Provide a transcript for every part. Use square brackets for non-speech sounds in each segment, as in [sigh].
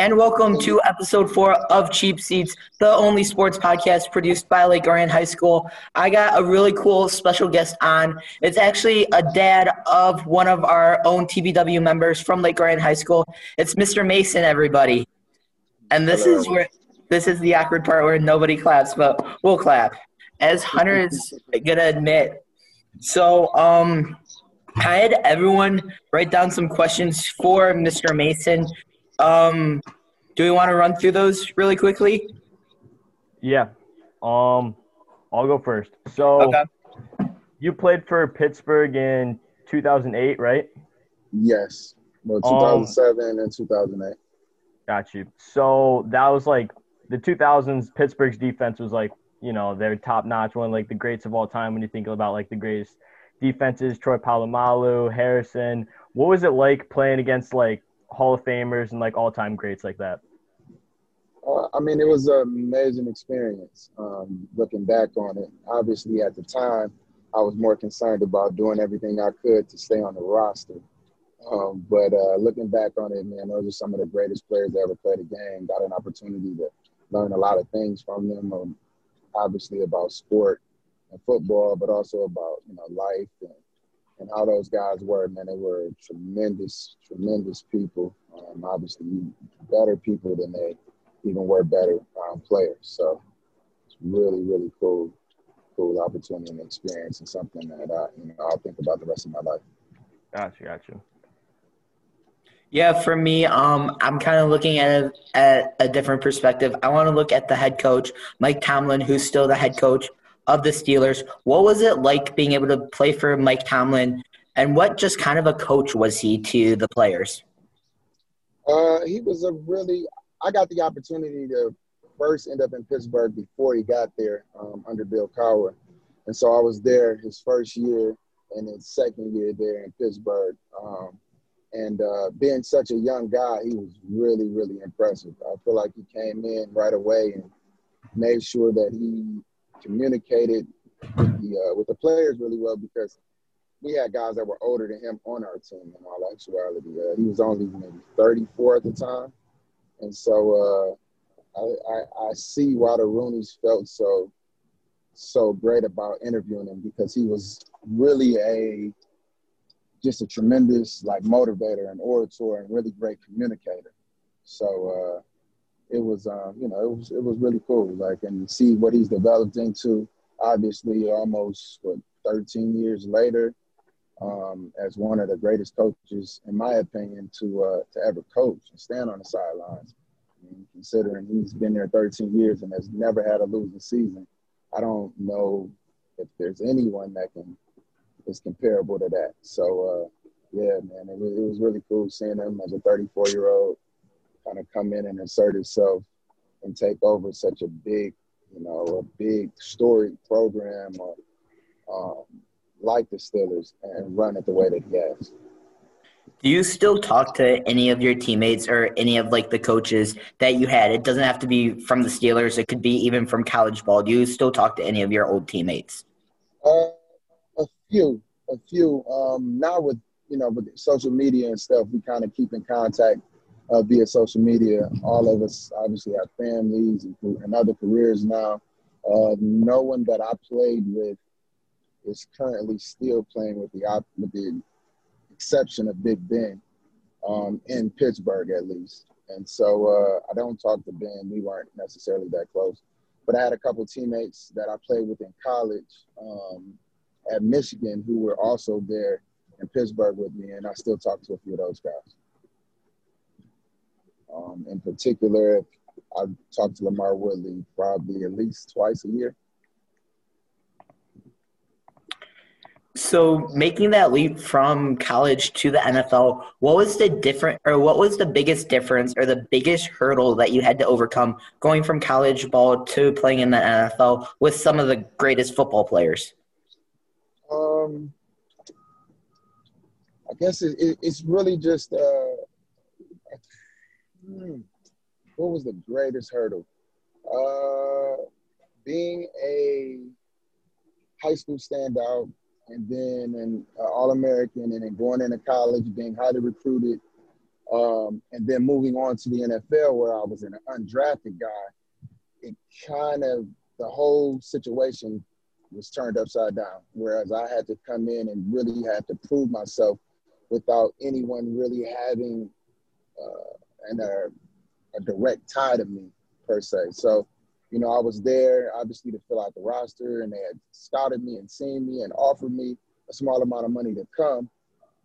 and welcome to episode four of Cheap Seats, the only sports podcast produced by Lake Orion High School. I got a really cool special guest on. It's actually a dad of one of our own TBW members from Lake Orion High School. It's Mr. Mason, everybody. And this Hello. is where this is the awkward part where nobody claps, but we'll clap. As Hunter is gonna admit. So um I had everyone write down some questions for Mr. Mason. Um, do we want to run through those really quickly? Yeah. Um, I'll go first. So, okay. you played for Pittsburgh in 2008, right? Yes. No, 2007 um, and 2008. Got you. So that was like the 2000s. Pittsburgh's defense was like, you know, they're top notch, one of like the greats of all time. When you think about like the greatest defenses, Troy Polamalu, Harrison. What was it like playing against like Hall of Famers and like all time greats like that? Uh, I mean, it was an amazing experience. Um, looking back on it, obviously at the time, I was more concerned about doing everything I could to stay on the roster. Um, but uh, looking back on it, man, those are some of the greatest players that ever played a game. Got an opportunity to learn a lot of things from them, um, obviously about sport and football, but also about you know life and, and how those guys were. Man, they were tremendous, tremendous people. Um, obviously, better people than they even were better um, players. So it's really, really cool, cool opportunity and experience, and something that I, you know, I'll think about the rest of my life. Gotcha, gotcha. Yeah, for me, um, I'm kind of looking at it at a different perspective. I want to look at the head coach, Mike Tomlin, who's still the head coach of the Steelers. What was it like being able to play for Mike Tomlin, and what just kind of a coach was he to the players? Uh, he was a really. I got the opportunity to first end up in Pittsburgh before he got there um, under Bill Cowher, and so I was there his first year and his second year there in Pittsburgh. Um, and uh, being such a young guy, he was really, really impressive. I feel like he came in right away and made sure that he communicated with the uh, with the players really well because we had guys that were older than him on our team in all actuality. Uh, he was only maybe 34 at the time, and so uh, I, I, I see why the Rooneys felt so so great about interviewing him because he was really a just a tremendous like motivator and orator and really great communicator. So uh, it was um, you know it was it was really cool. Like and see what he's developed into obviously almost what 13 years later um, as one of the greatest coaches in my opinion to uh, to ever coach and stand on the sidelines. I mean, considering he's been there 13 years and has never had a losing season I don't know if there's anyone that can is comparable to that. So uh, yeah man it was, it was really cool seeing him as a 34 year old kind of come in and assert itself and take over such a big, you know, a big story program or um, like the Steelers and run it the way that he has. Do you still talk to any of your teammates or any of like the coaches that you had? It doesn't have to be from the Steelers. It could be even from college ball. Do you still talk to any of your old teammates? Uh, a few, a few. Um, not with you know, with social media and stuff. We kind of keep in contact uh, via social media. All of us obviously have families and, and other careers now. Uh, no one that I played with is currently still playing with the with the exception of Big Ben um, in Pittsburgh at least. And so uh, I don't talk to Ben. We weren't necessarily that close, but I had a couple teammates that I played with in college um, at Michigan who were also there in Pittsburgh with me, and I still talk to a few of those guys. Um, in particular, I talk to LaMarr Woodley probably at least twice a year. So, making that leap from college to the NFL, what was the different, or what was the biggest difference, or the biggest hurdle that you had to overcome going from college ball to playing in the NFL with some of the greatest football players? Um, I guess it, it, it's really just uh, Hmm. What was the greatest hurdle? Uh, being a high school standout and then an uh, All American and then going into college, being highly recruited, Um, and then moving on to the NFL, where I was an undrafted guy, it kind of the whole situation was turned upside down. Whereas I had to come in and really had to prove myself without anyone really having uh, and a, a direct tie to me per se. So, you know, I was there obviously to fill out the roster, and they had scouted me and seen me and offered me a small amount of money to come,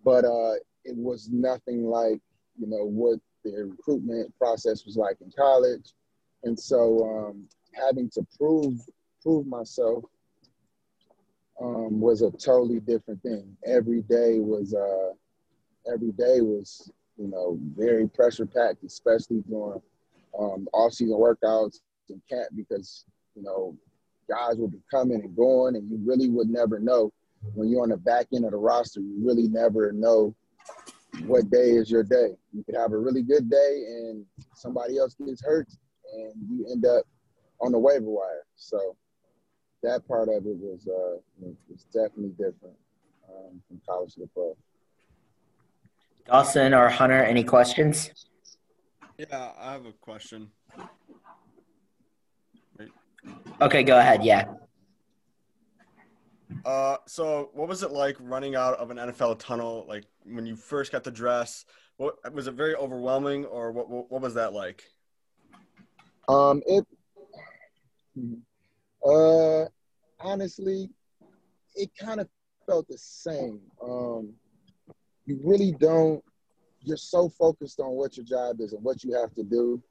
but uh, it was nothing like you know what the recruitment process was like in college, and so um, having to prove prove myself um, was a totally different thing. Every day was uh, every day was you know very pressure packed, especially during um, off season workouts and camp because you know guys will be coming and going, and you really would never know when you're on the back end of the roster. You really never know what day is your day. You could have a really good day, and somebody else gets hurt, and you end up on the waiver wire. So that part of it was uh, was definitely different um, from college to the pro. Dawson or Hunter, any questions? Yeah, I have a question. Wait. Okay, go ahead. Yeah. Uh, so what was it like running out of an NFL tunnel? Like when you first got the dress, what was it very overwhelming, or what? What, what was that like? Um, it. Uh, honestly, it kind of felt the same. Um, you really don't. You're so focused on what your job is and what you have to do.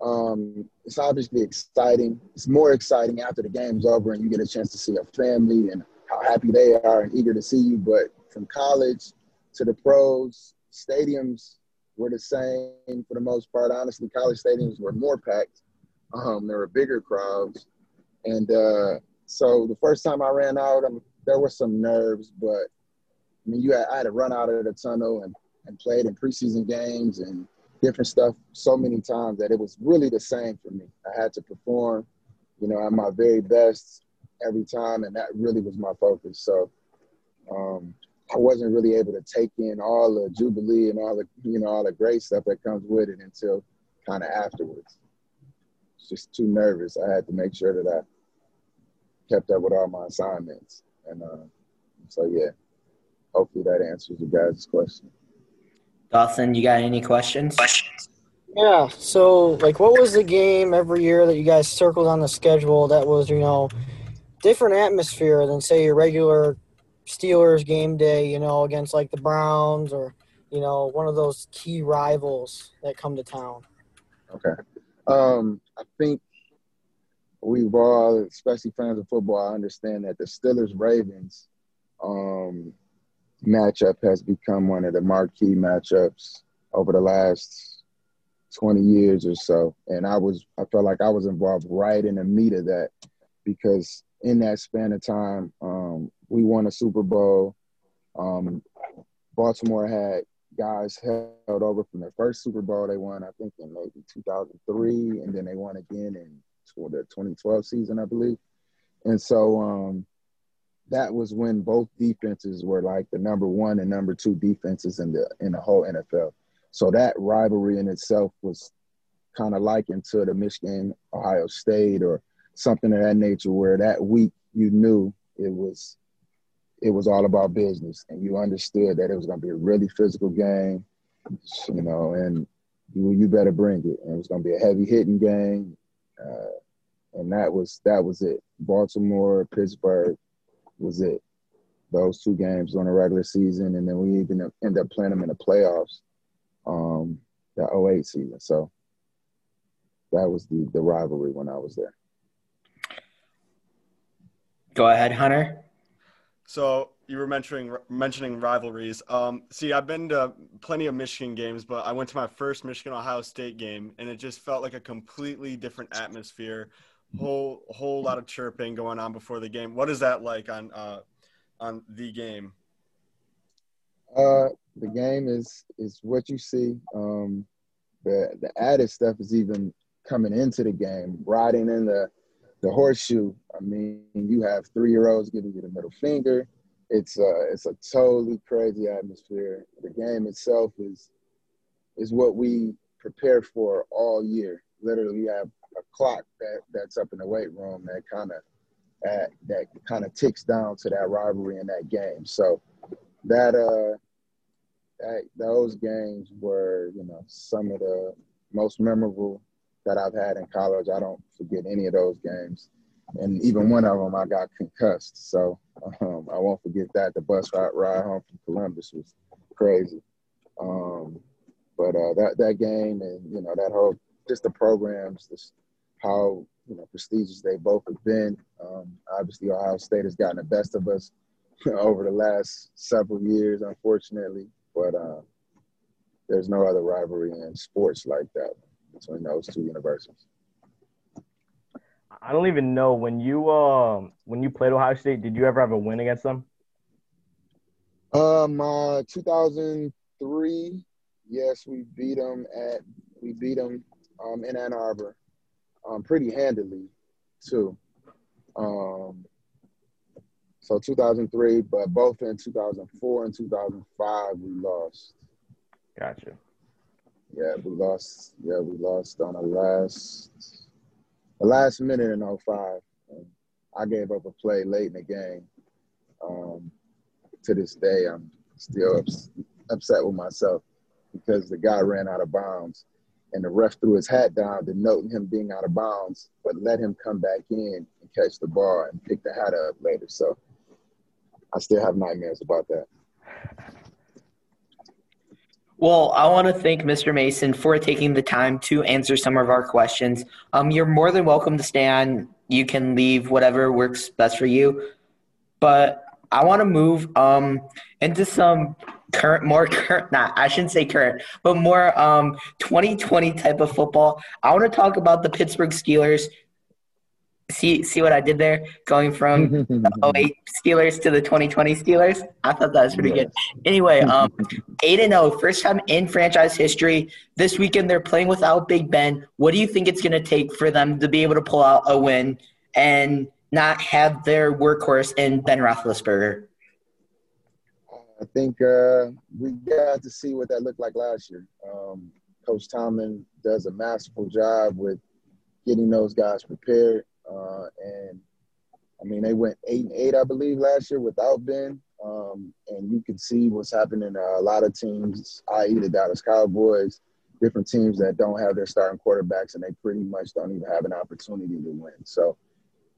Um, it's obviously exciting. It's more exciting after the game's over and you get a chance to see your family and how happy they are and eager to see you. But from college to the pros, stadiums were the same for the most part. Honestly, college stadiums were more packed. Um, there were bigger crowds. And uh, so the first time I ran out, um, there were some nerves, but I mean, you had, I had to run out of the tunnel and, and played in preseason games and different stuff so many times that it was really the same for me. I had to perform, you know, at my very best every time, and that really was my focus. So um, I wasn't really able to take in all the jubilee and all the, you know, all the great stuff that comes with it until kind of afterwards. Just too nervous. I had to make sure that I kept up with all my assignments, and uh, so yeah hopefully that answers your guys' question. Dawson, you got any questions? Questions. Yeah. So, like, what was the game every year that you guys circled on the schedule that was, you know, different atmosphere than say your regular Steelers game day, you know, against like the Browns or, you know, one of those key rivals that come to town? Okay. Um, I think we've all, especially fans of football, I understand that the Steelers Ravens um, matchup has become one of the marquee matchups over the last 20 years or so. And I was, I felt like I was involved right in the meat of that because in that span of time, um, we won a Super Bowl. Um, Baltimore had guys held over from their first Super Bowl they won, I think, in maybe 2003, and then they won again in the 2012 season, I believe. And so, um, that was when both defenses were like the number one and number two defenses in the in the whole NFL. So that rivalry in itself was kind of likened to the Michigan Ohio State or something of that nature, where that week you knew it was it was all about business, and you understood that it was going to be a really physical game, you know, and you you better bring it, and it was going to be a heavy hitting game, uh, and that was that was it. Baltimore, Pittsburgh, was it. Those two games during the regular season, and then we even end up playing them in the playoffs, um, the 08 season. So that was the the rivalry when I was there. Go ahead, Hunter. So you were mentioning mentioning rivalries. Um, see, I've been to plenty of Michigan games, but I went to my first Michigan Ohio State game, and it just felt like a completely different atmosphere whole whole lot of chirping going on before the game. What is that like on uh, on the game? Uh, the game is is what you see. Um, the the added stuff is even coming into the game, riding in the the horseshoe. I mean, you have three year olds giving you the middle finger. It's uh, it's a totally crazy atmosphere. The game itself is is what we prepare for all year. Literally, have a clock that, that's up in the weight room that kind of that that kind of ticks down to that rivalry in that game. So that uh that those games were you know some of the most memorable that I've had in college. I don't forget any of those games, and even one of them I got concussed. So um, I won't forget that. The bus ride, ride home from Columbus was crazy. Um, but uh, that that game and you know that whole just the programs, just how you know prestigious they both have been. Um, obviously, Ohio State has gotten the best of us [laughs] over the last several years, unfortunately. But uh, there's no other rivalry in sports like that between those two universities. I don't even know when you um when you played Ohio State. Did you ever have a win against them? Um, uh, 2003 yes, we beat them at we beat them um, in Ann Arbor, um, pretty handily too. Um, so 2003, but both in 2004 and 2005 we lost. Gotcha. Yeah, we lost. Yeah, we lost on the last the last minute in 05. I gave up a play late in the game. Um, to this day, I'm still ups, upset with myself because the guy ran out of bounds and the ref threw his hat down denoting him being out of bounds, but let him come back in and catch the ball and pick the hat up later. So I still have nightmares about that. Well, I want to thank Mr. Mason for taking the time to answer some of our questions. Um, you're more than welcome to stay on. You can leave whatever works best for you. But I want to move um, into some current, more current, not, I shouldn't say current, but more um, 2020 type of football. I want to talk about the Pittsburgh Steelers. See, see what I did there? Going from the [laughs] 08 Steelers to the 2020 Steelers. I thought that was pretty good. Anyway, [laughs] um, 8 and 0, first time in franchise history. This weekend they're playing without Big Ben. What do you think it's going to take for them to be able to pull out a win and not have their workhorse in Ben Roethlisberger? I think uh, we got to see what that looked like last year. Um, Coach Tomlin does a masterful job with getting those guys prepared. Uh, and I mean, they went eight and eight, I believe, last year without Ben. Um, and you can see what's happening. A lot of teams, i.e., the Dallas Cowboys, different teams that don't have their starting quarterbacks, and they pretty much don't even have an opportunity to win. So,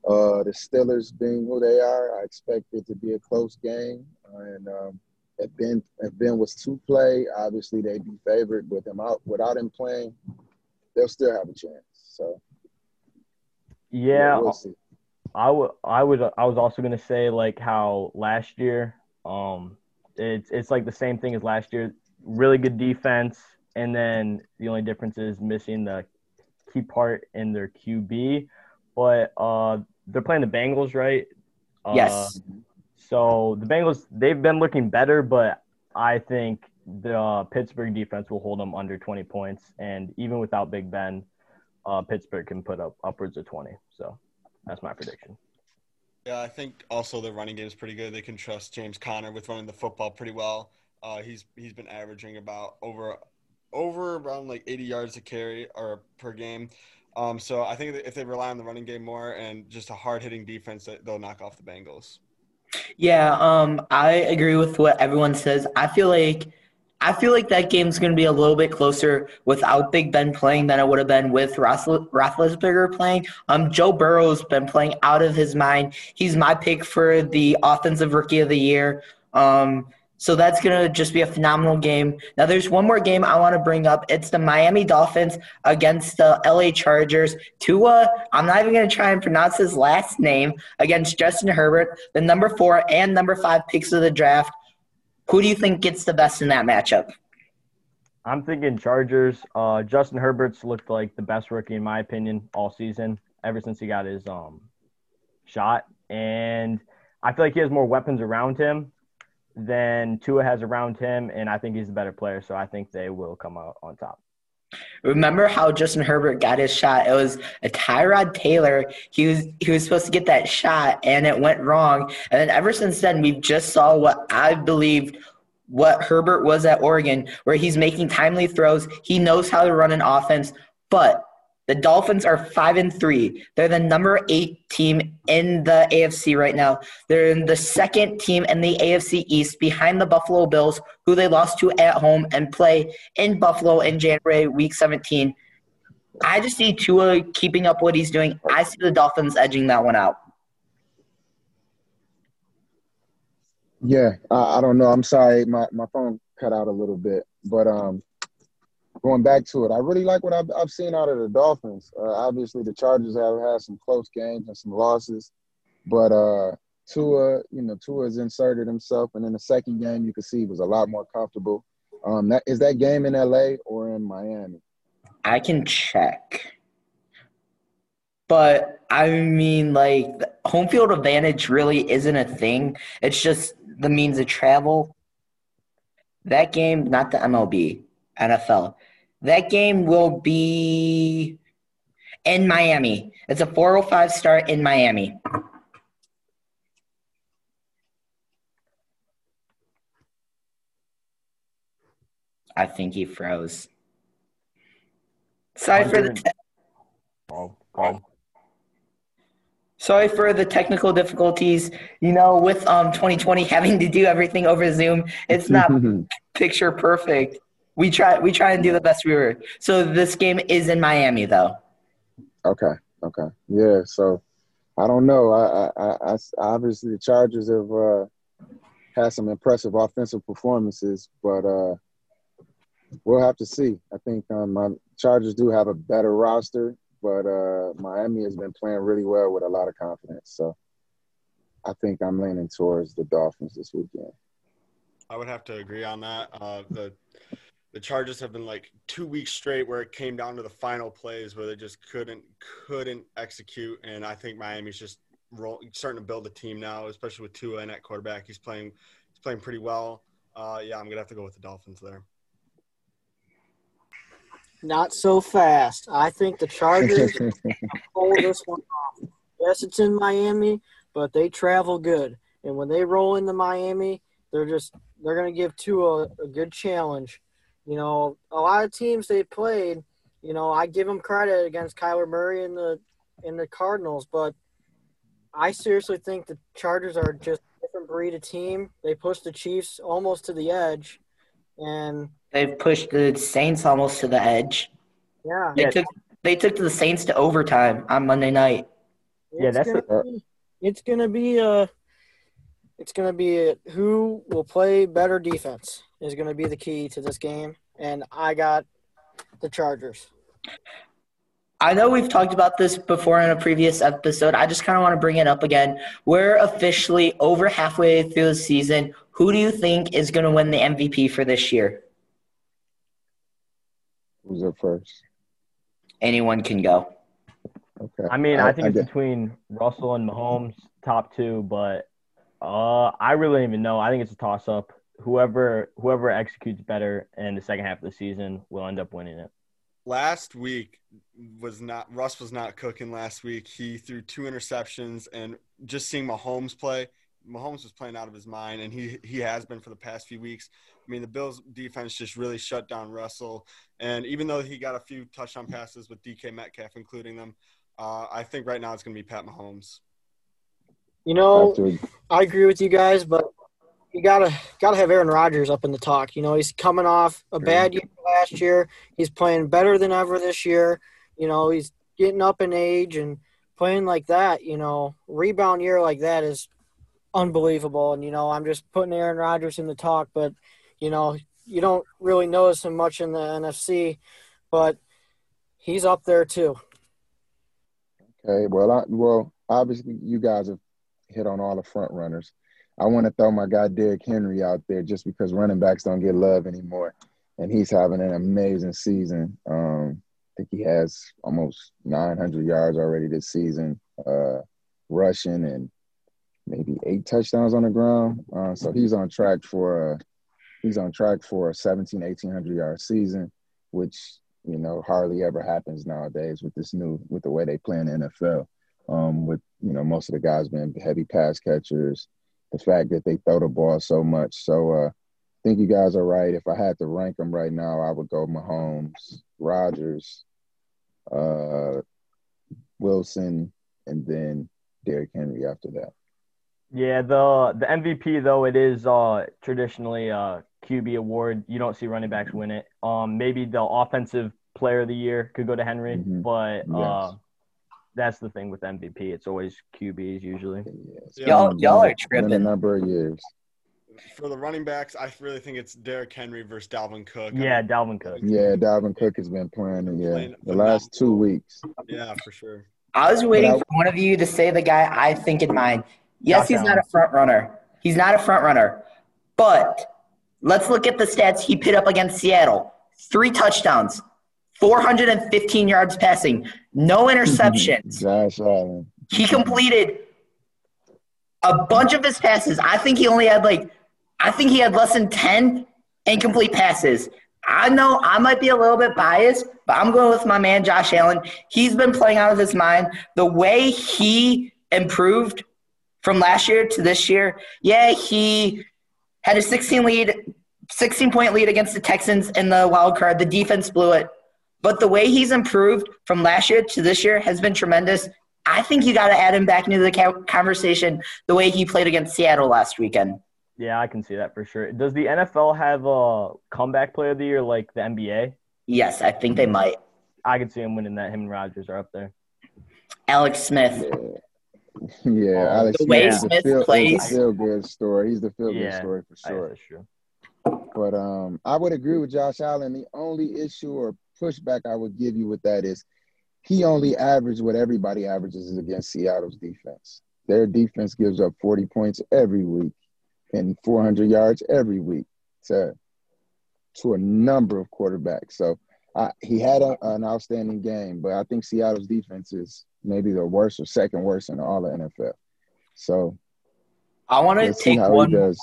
uh, the Steelers being who they are, I expect it to be a close game. and um, if Ben if Ben was to play, obviously they'd be favored. With him out, without him playing, they'll still have a chance. So yeah, we'll I would I would I was also gonna say like how last year, um, it's it's like the same thing as last year. Really good defense, and then the only difference is missing the key part in their QB. But uh, they're playing the Bengals, right? Yes. Uh, so the Bengals, they've been looking better, but I think the uh, Pittsburgh defense will hold them under 20 points. And even without Big Ben, uh, Pittsburgh can put up upwards of 20. So that's my prediction. Yeah, I think also the running game is pretty good. They can trust James Conner with running the football pretty well. Uh, he's he's been averaging about over over around like 80 yards a carry or per game. Um, so I think if they rely on the running game more and just a hard hitting defense, they'll knock off the Bengals. Yeah, um, I agree with what everyone says. I feel like I feel like that game's going to be a little bit closer without Big Ben playing than it would have been with Roethlisberger playing. Um, Joe Burrow's been playing out of his mind. He's my pick for the offensive rookie of the year. Um, so that's going to just be a phenomenal game. Now, there's one more game I want to bring up. It's the Miami Dolphins against the LA Chargers. Tua, I'm not even going to try and pronounce his last name, against Justin Herbert, the number four and number five picks of the draft. Who do you think gets the best in that matchup? I'm thinking Chargers. Uh, Justin Herbert's looked like the best rookie, in my opinion, all season, ever since he got his um, shot. And I feel like he has more weapons around him than Tua has around him, and I think he's a better player. So I think they will come out on top. Remember how Justin Herbert got his shot? It was a Tyrod Taylor. He was he was supposed to get that shot, and it went wrong. And then ever since then, we've just saw what I believed what Herbert was at Oregon, where he's making timely throws. He knows how to run an offense, but the Dolphins are five and three. They're the number eight team in the AFC right now. They're in the second team in the AFC East behind the Buffalo Bills, who they lost to at home and play in Buffalo in January, week 17. I just see Tua keeping up what he's doing. I see the Dolphins edging that one out. Yeah, I, I don't know. I'm sorry, my, my phone cut out a little bit, but um, going back to it, I really like what I've, I've seen out of the Dolphins. Uh, obviously, the Chargers have had some close games and some losses, but uh, Tua, you know, Tua has inserted himself, and in the second game, you could see he was a lot more comfortable. Um, that is that game in LA or in Miami? I can check. But I mean, like, home field advantage really isn't a thing. It's just the means of travel. That game, not the MLB, NFL. That game will be in Miami. It's a 405 start in Miami. I think he froze. Sorry for the te- Oh, oh. sorry for the technical difficulties. You know, with um 2020 [laughs] having to do everything over Zoom, it's not [laughs] picture perfect. We try we try and do the best we were. So this game is in Miami though. Okay, okay, yeah. So I don't know. I, I, I, I obviously the Chargers have uh, had some impressive offensive performances, but uh, we'll have to see. I think um, my Chargers do have a better roster, but uh, Miami has been playing really well with a lot of confidence. So I think I'm leaning towards the Dolphins this weekend. I would have to agree on that. Uh, the the Chargers have been like two weeks straight where it came down to the final plays where they just couldn't couldn't execute, and I think Miami's just roll, starting to build a team now, especially with Tua in at quarterback. He's playing he's playing pretty well. Uh, yeah, I'm gonna have to go with the Dolphins there. Not so fast. I think the Chargers [laughs] pull this one off. Yes, it's in Miami, but they travel good, and when they roll into Miami, they're just they're gonna give Tua a good challenge. You know, a lot of teams they played, you know, I give them credit against Kyler Murray and the and the Cardinals, but I seriously think the Chargers are just a different breed of team. They pushed the Chiefs almost to the edge, and They've pushed the Saints almost to the edge. yeah, They Yeah. took they took the Saints to overtime on Monday night. Yeah, it's that's gonna be, it's gonna be a it's gonna be a, who will play better defense is gonna be the key to this game, and I got the Chargers. I know we've talked about this before in a previous episode. I just kind of want to bring it up again. We're officially over halfway through the season. Who do you think is going to win the MVP for this year? Who's up first? Anyone can go. Okay. I mean, I, think it's between Russell and Mahomes, top two, but uh, I really don't even know. I think it's a toss up. Whoever whoever executes better in the second half of the season will end up winning it. last week was not Russ was not cooking last week. He threw two interceptions and just seeing Mahomes play, Mahomes was playing out of his mind and he he has been for the past few weeks. I mean, the Bills defense just really shut down Russell and even though he got a few touchdown passes with DK Metcalf including them, uh, I think right now it's going to be Pat Mahomes. You know, After- I agree with you guys, but you gotta gotta have Aaron Rodgers up in the talk. You know, he's coming off a bad year last year. He's playing better than ever this year. You know, he's getting up in age and playing like that. You know, rebound year like that is unbelievable. And you know, I'm just putting Aaron Rodgers in the talk, but you know, you don't really notice him much in the NFC, but he's up there too. Okay, well, I, well, obviously you guys have hit on all the front runners. I want to throw my guy Derrick Henry out there just because running backs don't get love anymore, and he's having an amazing season. Um, I think he has almost 900 yards already this season, uh, rushing and maybe eight touchdowns on the ground. Uh, so he's on track for a, he's on track for a 17, 1800 yard season, which you know hardly ever happens nowadays with this new with the way they play in the NFL. Um, with you know most of the guys being heavy pass catchers, the fact that they throw the ball so much. So uh, think you guys are right. If I had to rank them right now, I would go Mahomes, Rodgers, uh, Wilson, and then Derrick Henry after that. Yeah, the the MVP though it is uh traditionally a QB award. You don't see running backs win it. Um, maybe the offensive player of the year could go to Henry, Mhm. but uh, Yes. That's the thing with MVP. It's always QBs usually. Yeah. Y'all, y'all are been a number of years. For the running backs, I really think it's Derrick Henry versus Dalvin Cook. Yeah, Dalvin Cook. Yeah, Dalvin Cook has been playing. Yeah, Playing the last two weeks. Yeah, for sure. I was waiting But I- for one of you to say the guy I think in mind. Yes, he's not a front runner. He's not a front runner. But let's look at the stats he put up against Seattle. Three touchdowns, 415 yards passing, no [laughs] interceptions. Josh Allen. he completed a bunch of his passes. I think he only had like, I think he had less than 10 incomplete passes. I know I might be a little bit biased, but I'm going with my man Josh Allen. He's been playing out of his mind. The way he improved from last year to this year, yeah, he had a 16 lead, 16 point lead against the Texans in the wild card. The defense blew it. But the way he's improved from last year to this year has been tremendous. I think you got to add him back into the conversation the way he played against Seattle last weekend. Yeah, I can see that for sure. Does the NFL have a comeback player of the year like the NBA? Yes, I think they might. I can see him winning that. Him and Rodgers are up there. Alex Smith. Yeah, yeah. Oh, Alex the way Smith is Smith the feel, plays- feel good story. He's the feel good Yeah, story for I sure. guess that's true. But um, I would agree with Josh Allen. The only issue or pushback I would give you with that is he only averaged what everybody averages against Seattle's defense. Their defense gives up 40 points every week and 400 yards every week to to a number of quarterbacks. So I, he had a, an outstanding game, but I think Seattle's defense is maybe the worst or second worst in all of NFL. So I want to take one.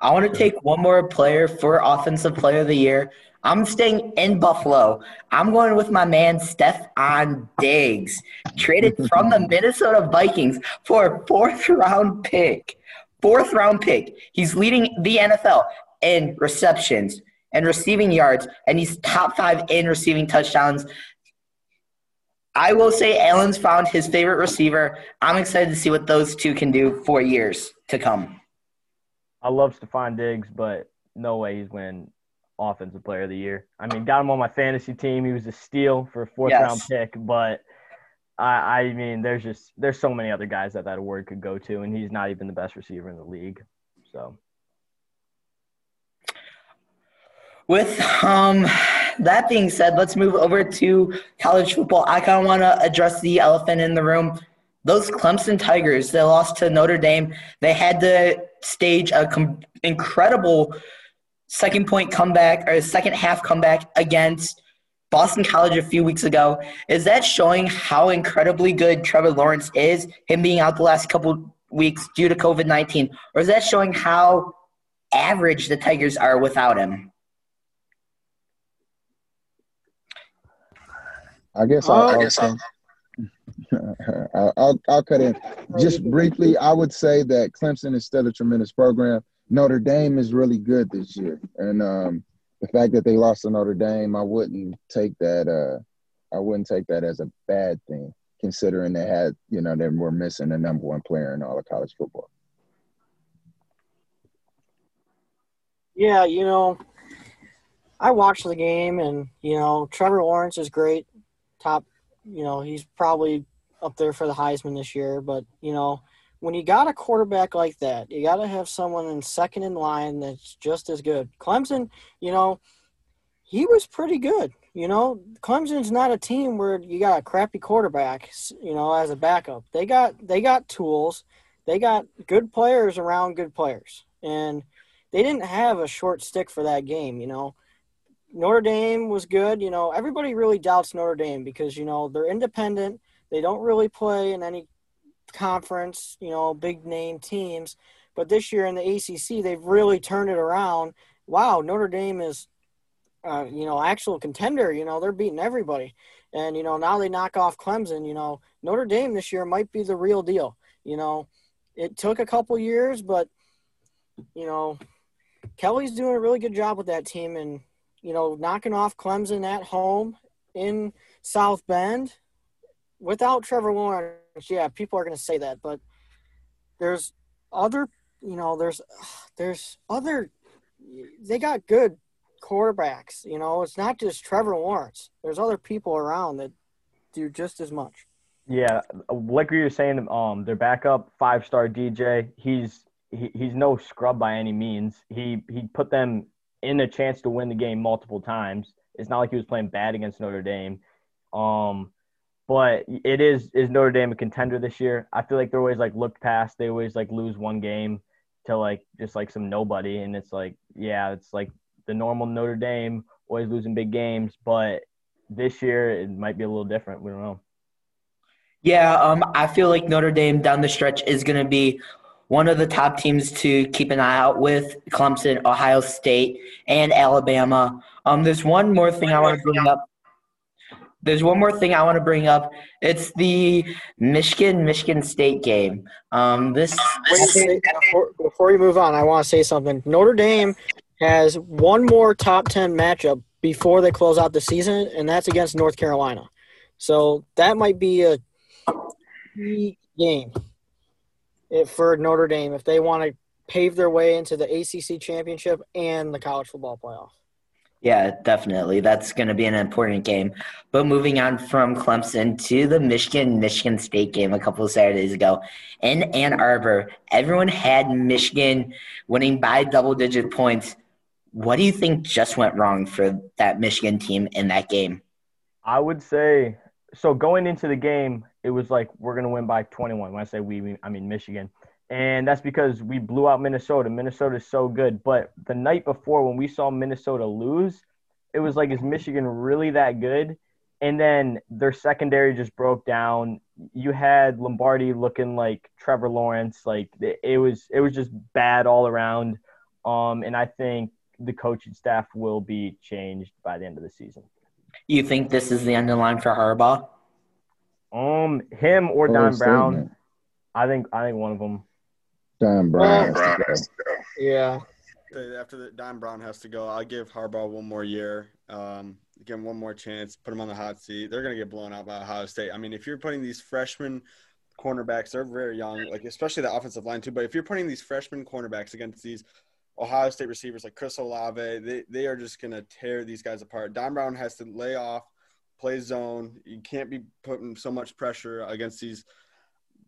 I want to take one more player for Offensive Player of the Year. I'm staying in Buffalo. I'm going with my man Stefon Diggs, traded [laughs] from the Minnesota Vikings for a fourth round pick. Fourth round pick. He's leading the NFL in receptions and receiving yards, and he's top five in receiving touchdowns. I will say Allen's found his favorite receiver. I'm excited to see what those two can do for years to come. I love Stefon Diggs, but no way he's winning offensive player of the year. I mean, got him on my fantasy team. He was a steal for a fourth Yes. round pick, but I, I mean, there's just there's so many other guys that that award could go to, and he's not even the best receiver in the league. So With um, that being said, let's move over to college football. I kind of want to address the elephant in the room. Those Clemson Tigers, they lost to Notre Dame. They had to stage a com- incredible second point comeback or second half comeback against Boston College a few weeks ago. Is that showing how incredibly good Trevor Lawrence is, him being out the last couple weeks due to COVID 19? Or is that showing how average the Tigers are without him? I guess Oh, I'll, I I'll, guess I'll, [laughs] I'll, I'll cut in. Just briefly, I would say that Clemson is still a tremendous program. Notre Dame is really good this year. And um, the fact that they lost to Notre Dame, I wouldn't take that uh, I wouldn't take that as a bad thing, considering they had, you know, they were missing the number one player in all of college football. Yeah, you know, I watched the game, and you know, Trevor Lawrence is great, top. You know, he's probably up there for the Heisman this year. But you know, when you got a quarterback like that, you got to have someone in second in line that's just as good. Clemson, you know, he was pretty good. You know, Clemson's not a team where you got a crappy quarterback. You know, as a backup, they got they got tools, they got good players around good players, and they didn't have a short stick for that game, you know. Notre Dame was good, you know. Everybody really doubts Notre Dame because, you know, they're independent. They don't really play in any conference, you know, big name teams. But this year in the ACC, they've really turned it around. Wow, Notre Dame is, uh, you know, actual contender. You know, they're beating everybody. And, you know, now they knock off Clemson. You know, Notre Dame this year might be the real deal. You know, it took a couple years, but, you know, Kelly's doing a really good job with that team, and you know, knocking off Clemson at home in South Bend without Trevor Lawrence. Yeah, people are going to say that, but there's other, you know, there's [sighs] there's other. They got good quarterbacks. You know, it's not just Trevor Lawrence. There's other people around that do just as much. Yeah, like you were saying, um, their backup five star DJ. He's he, he's no scrub by any means. He he put them in a chance to win the game multiple times. It's not like he was playing bad against Notre Dame. Um, but it is is Notre Dame a contender this year? I feel like they're always like looked past. They always like lose one game to like just like some nobody, and it's like yeah, it's like the normal Notre Dame always losing big games, but this year it might be a little different. We don't know. Yeah, um, I feel like Notre Dame down the stretch is going to be one of the top teams to keep an eye out with Clemson, Ohio State, and Alabama. Um, there's one more thing I want to bring up. There's one more thing I want to bring up. It's the Michigan Michigan State game. Um, this before, before you move on, I want to say something. Notre Dame has one more top ten matchup before they close out the season, and that's against North Carolina. So that might be a key game for Notre Dame if they want to pave their way into the ACC championship and the college football playoff. Yeah, definitely. That's going to be an important game. But moving on from Clemson to the Michigan Michigan State game a couple of Saturdays ago in Ann Arbor, everyone had Michigan winning by double digit points. What do you think just went wrong for that Michigan team in that game? I would say so going into the game, it was like we're gonna win by 21. When I say we, I mean Michigan, and that's because we blew out Minnesota. Minnesota is so good, but the night before when we saw Minnesota lose, it was like is Michigan really that good? And then their secondary just broke down. You had Lombardi looking like Trevor Lawrence, like it was it was just bad all around. Um, and I think the coaching staff will be changed by the end of the season. You think this is the end of the line for Harbaugh? Um, him or Don Brown. I think I think one of them. Don Brown. Yeah. After the Don Brown has to go, I'll give Harbaugh one more year. Um, give him one more chance. Put him on the hot seat. They're gonna get blown out by Ohio State. I mean, if you're putting these freshmen cornerbacks, they're very young, like especially the offensive line too. But if you're putting these freshman cornerbacks against these Ohio State receivers like Chris Olave, they, they are just going to tear these guys apart. Don Brown has to lay off, play zone. You can't be putting so much pressure against these,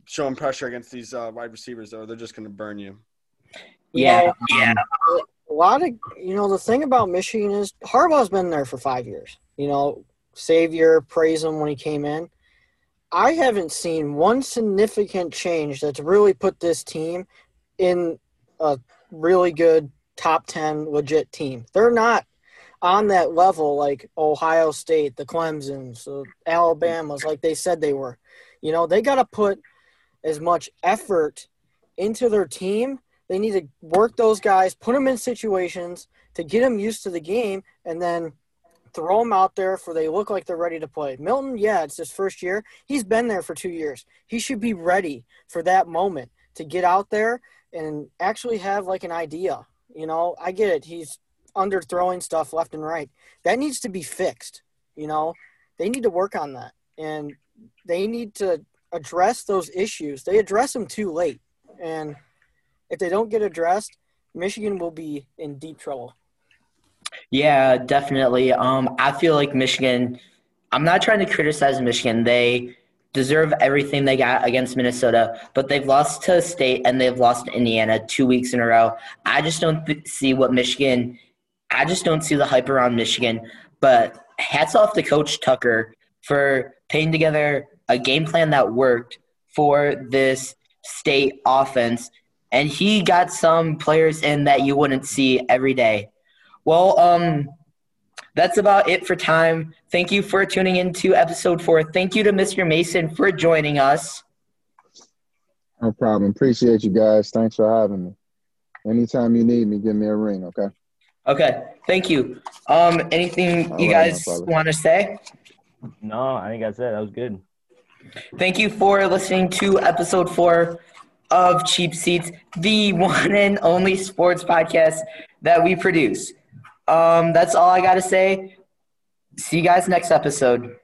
showing pressure against these uh, wide receivers, or they're just going to burn you. Yeah, yeah. A lot of, you know, the thing about Michigan is Harbaugh's been there for five years. You know, Savior, praise him when he came in. I haven't seen one significant change that's really put this team in a really good top 10 legit team. They're not on that level like Ohio State, the Clemsons, the Alabamas, like they said they were. You know, they got to put as much effort into their team. They need to work those guys, put them in situations to get them used to the game, and then throw them out there for they look like they're ready to play. Milton, yeah, it's his first year. He's been there for two years. He should be ready for that moment to get out there and actually have like an idea. You know, I get it. He's under throwing stuff left and right. That needs to be fixed. You know, they need to work on that and they need to address those issues. They address them too late. And if they don't get addressed, Michigan will be in deep trouble. Yeah, definitely. Um, I feel like Michigan. I'm not trying to criticize Michigan. They deserve everything they got against Minnesota, but they've lost to State and they've lost to Indiana two weeks in a row. I just don't th- see what Michigan. I just don't see the hype around Michigan. But hats off to Coach Tucker for putting together a game plan that worked for this state offense, and he got some players in that you wouldn't see every day. Well, um, that's about it for time. Thank you for tuning in to episode four. Thank you to Mr. Mason for joining us. No problem. Appreciate you guys. Thanks for having me. Anytime you need me, give me a ring, okay? Okay. Thank you. Um, anything All you right, guys no want to say? No, I think that's it. That was good. Thank you for listening to episode four of Cheap Seats, the [laughs] one and only sports podcast that we produce. Um, that's all I got to say. See you guys next episode.